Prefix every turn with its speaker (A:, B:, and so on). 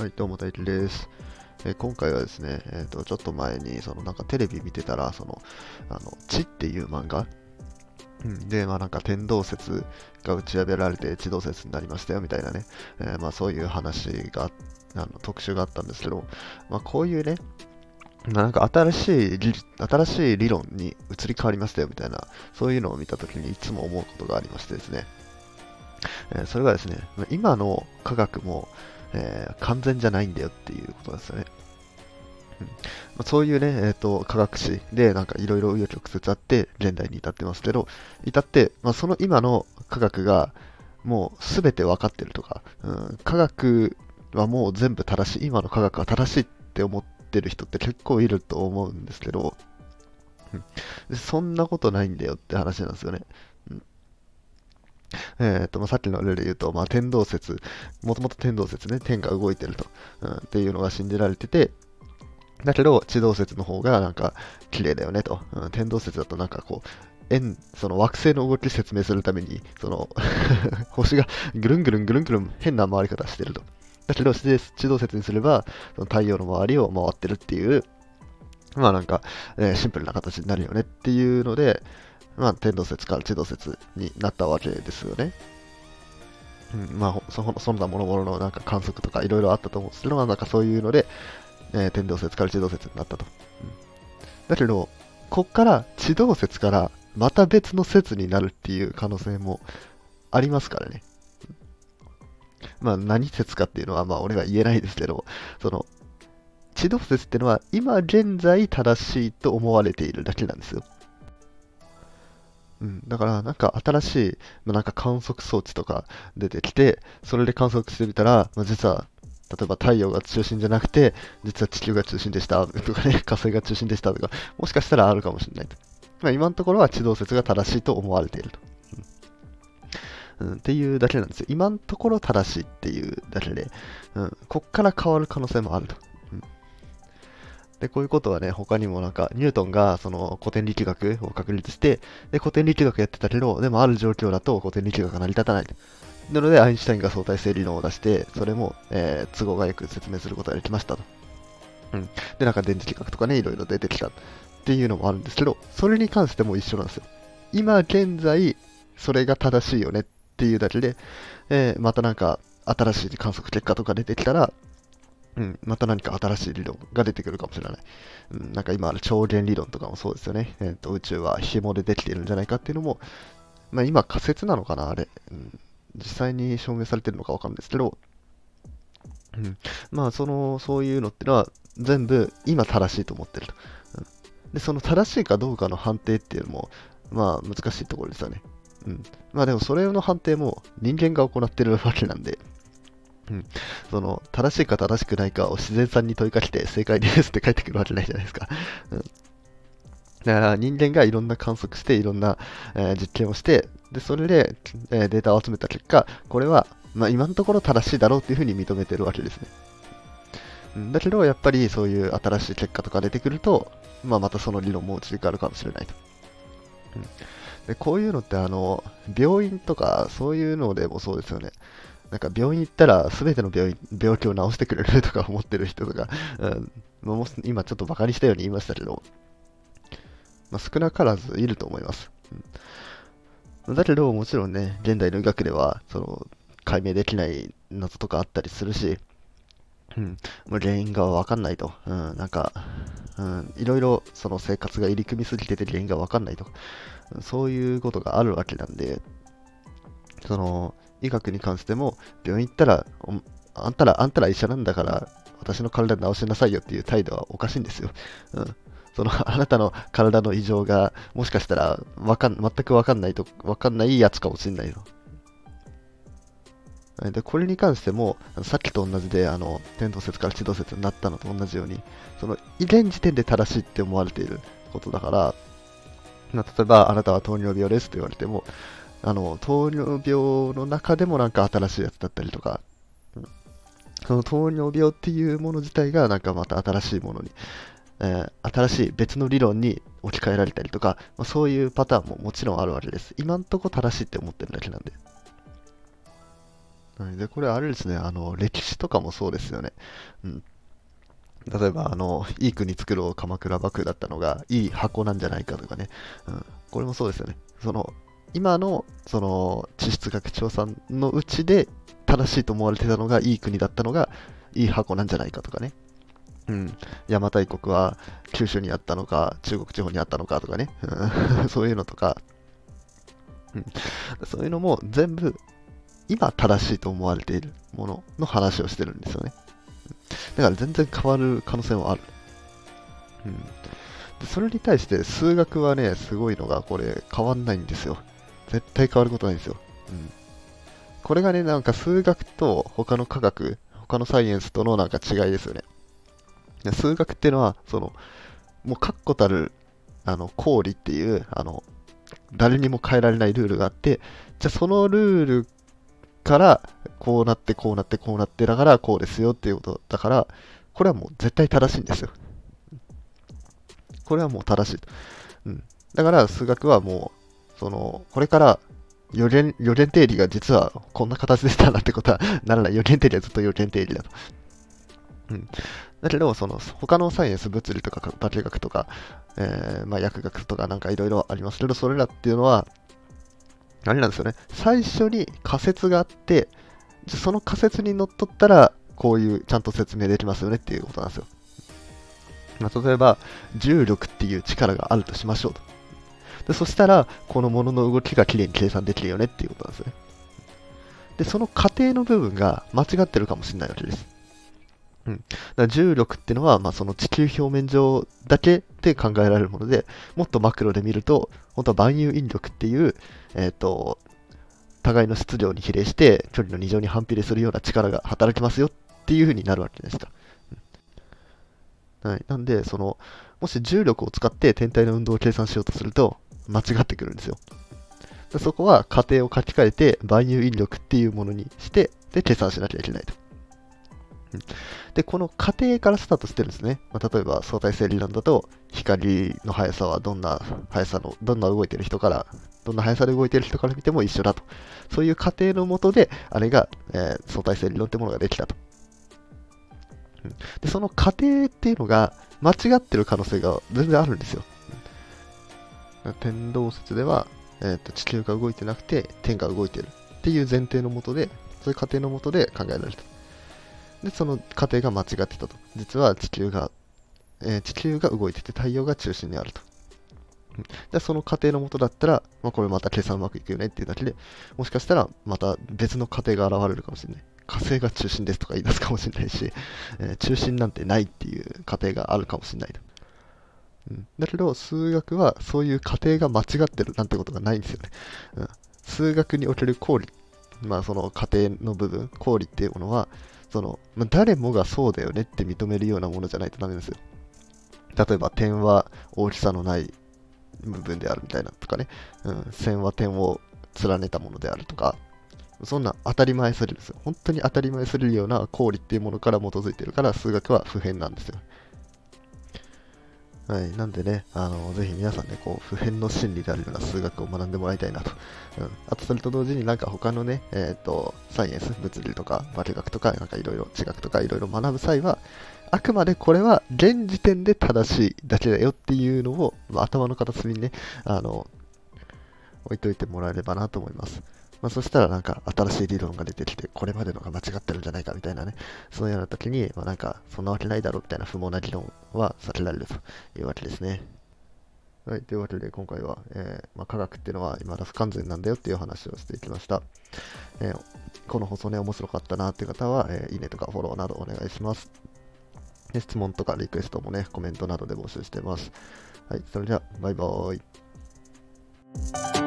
A: はい、どうも大輝です。え今回はですね、えーと、ちょっと前に、そのなんかテレビ見てたら、その、あの、地っていう漫画、うん、で、まあなんか天動説が打ち破られて地動説になりましたよみたいなね、えーまあそういう話が、あの特集があったんですけど、まあこういうね、なんか新しい理、新しい理論に移り変わりましたよみたいな、そういうのを見たときにいつも思うことがありましてですね、えーそれがですね、今の科学も、えー完全じゃないんだよっていうことですよね。うんまあ、そういうね、えー、と科学史でなんかいろいろ紆余曲折あって現代に至ってますけど、至って、まあ、その今の科学がもう全て分かってるとか、うん、科学はもう全部正しい、今の科学は正しいって思ってる人って結構いると思うんですけど、うんそんなことないんだよって話なんですよね。えーとまあ、さっきの例で言うと、まあ、天動説、もともと天動説ね、天が動いてると、うん、っていうのが信じられてて、だけど、地動説の方がなんか綺麗だよねと、うん、天動説だとなんかこう、円、その惑星の動き説明するために、その 星がぐるんぐるんぐるんぐるん変な回り方してると。だけど、地地動説にすれば、その太陽の周りを回ってるっていう、まあなんか、えーシンプルな形になるよねっていうので、まあ天動説から地動説になったわけですよね。うん、まあほそ、その他諸々のなんか観測とかいろいろあったと思うんですけど、まあなんかそういうので、えー天動説から地動説になったと。うんだけど、こっから地動説からまた別の説になるっていう可能性もありますからね。まあ何説かっていうのはまあ俺は言えないですけど、その、地動説っていうのは今現在正しいと思われているだけなんですよ。うん、だからなんか新しい、まあ、なんか観測装置とか出てきて、それで観測してみたら、まあ、実は例えば太陽が中心じゃなくて、実は地球が中心でしたとかね、火星が中心でしたとか、もしかしたらあるかもしれないと。まあ、今のところは地動説が正しいと思われていると。うんうんっていうだけなんですよ。今のところ正しいっていうだけで、うん、こっから変わる可能性もあると。で、こういうことはね、他にもなんか、ニュートンがその古典力学を確立して、で、古典力学やってたけど、でもある状況だと古典力学が成り立たない。なので、アインシュタインが相対性理論を出して、それも、えー都合がよく説明することができましたと。うん。で、なんか電磁気学とかね、いろいろ出てきたっていうのもあるんですけど、それに関しても一緒なんですよ。今現在、それが正しいよねっていうだけで、えーまたなんか新しい観測結果とか出てきたら、うん、また何か新しい理論が出てくるかもしれない。うん、なんか今ある超弦理論とかもそうですよね。えーと宇宙は紐でできているんじゃないかっていうのも、まあ、今仮説なのかな、あれ。うん、実際に証明されてるのかわかるんですけど、うん、まあその、そういうのってのは全部今正しいと思ってると。うん、で、その正しいかどうかの判定っていうのも、まあ難しいところですよね。うん。まあでもそれの判定も人間が行ってるわけなんで、うん。その、正しいか正しくないかを自然さんに問いかけて正解ですって返ってくるわけないじゃないですか。うん。だから人間がいろんな観測して、いろんな、えー実験をして、で、それで、えーデータを集めた結果、これは、まあ今のところ正しいだろうっていうふうに認めてるわけですね。だけど、やっぱりそういう新しい結果とか出てくると、まあまたその理論も移り変わるかもしれないと。うんでこういうのってあの病院とかそういうのでもそうですよね。なんか病院行ったら全ての病院病気を治してくれるとか思ってる人とか、うん。もう今ちょっとバカにしたように言いましたけど、まあ、少なからずいると思います。うん。だけどもちろんね、現代の医学ではその解明できない謎とかあったりするし、うん、もう原因がわかんないと、うん、なんか、うん、いろいろその生活が入り組みすぎてて原因がわかんないとか、そういうことがあるわけなんで、その医学に関しても、病院行ったら、あんたら、あんたら医者なんだから、私の体治しなさいよっていう態度はおかしいんですよ。うん、そのあなたの体の異常が、もしかしたらわかん全くわかんないと、わかんないやつかもしれないと。でこれに関しても、さっきと同じで、あの天動説から地動説になったのと同じように、その現時点で正しいって思われていることだから、ま、例えば、あなたは糖尿病ですと言われても、あの糖尿病の中でもなんか新しいやつだったりとか、その糖尿病っていうもの自体がなんかまた新しいものに、えー新しい別の理論に置き換えられたりとか、まあ、そういうパターンももちろんあるわけです。今んとこ正しいって思ってるだけなんで。はいで、これあれですね、あの、歴史とかもそうですよね。うん。例えば、あの、いい国作ろう鎌倉幕府だったのが、いい箱なんじゃないかとかね。うん。これもそうですよね。その、今の、その、地質学調査のうちで正しいと思われてたのが、いい国だったのが、いい箱なんじゃないかとかね。うん。邪馬台国は九州にあったのか、中国地方にあったのかとかね。うん そういうのとか、うん、そういうのも全部今正しいと思われているものの話をしてるんですよね。だから全然変わる可能性もある。うん、でそれに対して数学はね、すごいのがこれ変わんないんですよ。絶対変わることないですよ。うん、これがね、なんか数学と他の科学、他のサイエンスとのなんか違いですよね。数学っていうのは、その、もう確固たる、あの、公理っていう、あの、誰にも変えられないルールがあって、じゃあそのルールから、こうなって、こうなって、こうなって、だからこうですよっていうことだから、これはもう絶対正しいんですよ。これはもう正しい。うん。だから数学はもう、その、これから予言、予言定理が実はこんな形でしたなってことは ならない。予言定理はずっと予言定理だと。うん。だけど、その、他のサイエンス、物理とか化学とか、えー、まあ、薬学とかなんかいろいろありますけど、それらっていうのは、あれなんですよね。最初に仮説があって、その仮説にのっとったら、こういうちゃんと説明できますよねっていうことなんですよ。まあ、例えば、重力っていう力があるとしましょうと。でそしたら、このものの動きがきれいに計算できるよねっていうことなんですね。で、その過程の部分が間違ってるかもしれないわけです。うん、だ重力っていうのは、まあ、その地球表面上だけで考えられるもので、もっとマクロで見ると、本当は万有引力っていう、えっ、ー、と、互いの質量に比例して距離の2乗に反比例するような力が働きますよっていう風になるわけでした。うん、はい、なんで、その、もし重力を使って天体の運動を計算しようとすると、間違ってくるんですよ。そこは仮定を書き換えて万有引力っていうものにして、で、計算しなきゃいけないと。で、この過程からスタートしてるんですね。まあ、例えば相対性理論だと、光の速さはどんな速さの、どんな動いてる人から、どんな速さで動いてる人から見ても一緒だと。そういう過程のもとで、あれが、えー、相対性理論ってものができたと。で、その過程っていうのが間違ってる可能性が全然あるんですよ。天動説では、えーと、地球が動いてなくて天が動いてるっていう前提のもとで、そういう過程のもとで考えられる。で、その過程が間違ってたと。実は地球が、えー、地球が動いてて太陽が中心にあると。じゃその過程のもとだったら、まあ、これまた計算うまくいくよねっていうだけで、もしかしたらまた別の過程が現れるかもしれない。火星が中心ですとか言い出すかもしれないし、えー、中心なんてないっていう過程があるかもしれないと。だけど、数学はそういう過程が間違ってるなんてことがないんですよね。うん、数学における公理、まあその過程の部分、公理っていうものは、その、まあ、誰もがそうだよねって認めるようなものじゃないとダメですよ。例えば点は大きさのない部分であるみたいなとかね、うん、線は点を連ねたものであるとか、そんな当たり前するんですよ。本当に当たり前するような公理っていうものから基づいてるから数学は普遍なんですよ。はい。なんでね、あの、ぜひ皆さんね、こう、普遍の真理であるような数学を学んでもらいたいなと。うん。あと、それと同時になんか他のね、えっ、ー、と、サイエンス、物理とか、化学とか、なんかいろいろ、地学とかいろいろ学ぶ際は、あくまでこれは現時点で正しいだけだよっていうのを、まあ、頭の片隅にね、あの、置いといてもらえればなと思います。まあ、そしたらなんか新しい理論が出てきて、これまでのが間違ってるんじゃないかみたいなね、そのような時に、まあ、なんか、そんなわけないだろうみたいな不毛な議論は避けられるというわけですね。はい、というわけで今回は、えー、まあ、科学っていうのは未だ不完全なんだよっていう話をしていきました。えー、この放送ね、面白かったなっていう方は、えー、いいねとかフォローなどお願いします。で質問とかリクエストもね、コメントなどで募集してます。はい、それでは、バイバーイ。